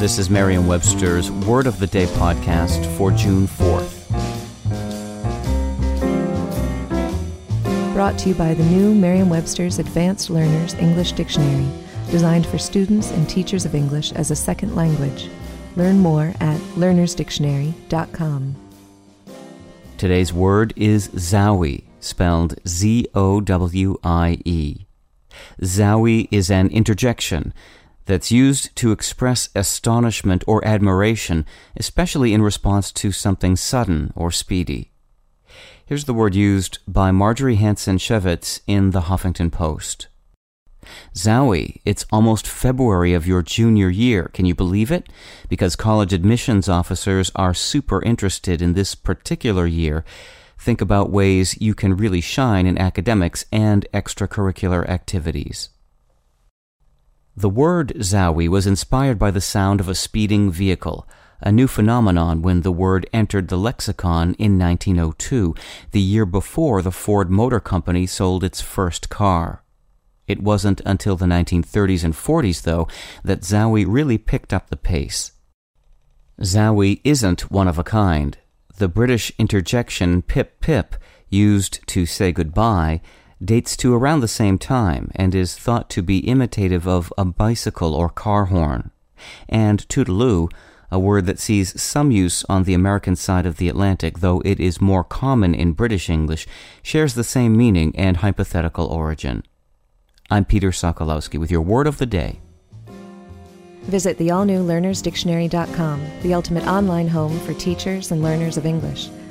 This is Merriam Webster's Word of the Day podcast for June 4th. Brought to you by the new Merriam Webster's Advanced Learners English Dictionary, designed for students and teachers of English as a second language. Learn more at learnersdictionary.com. Today's word is zowie, spelled Z O W I E. Zowie is an interjection that's used to express astonishment or admiration, especially in response to something sudden or speedy. Here's the word used by Marjorie Hansen Shaevitz in the Huffington Post. Zowie, it's almost February of your junior year. Can you believe it? Because college admissions officers are super interested in this particular year. Think about ways you can really shine in academics and extracurricular activities. The word zowie was inspired by the sound of a speeding vehicle, a new phenomenon when the word entered the lexicon in 1902, the year before the Ford Motor Company sold its first car. It wasn't until the 1930s and 40s, though, that Zowie really picked up the pace. Zowie isn't one of a kind. The British interjection pip pip, used to say goodbye, dates to around the same time and is thought to be imitative of a bicycle or car horn. And toodle-oo, a word that sees some use on the American side of the Atlantic, though it is more common in British English, shares the same meaning and hypothetical origin. I'm Peter Sokolowski with your word of the day. Visit the all new learnersdictionary.com, the ultimate online home for teachers and learners of English.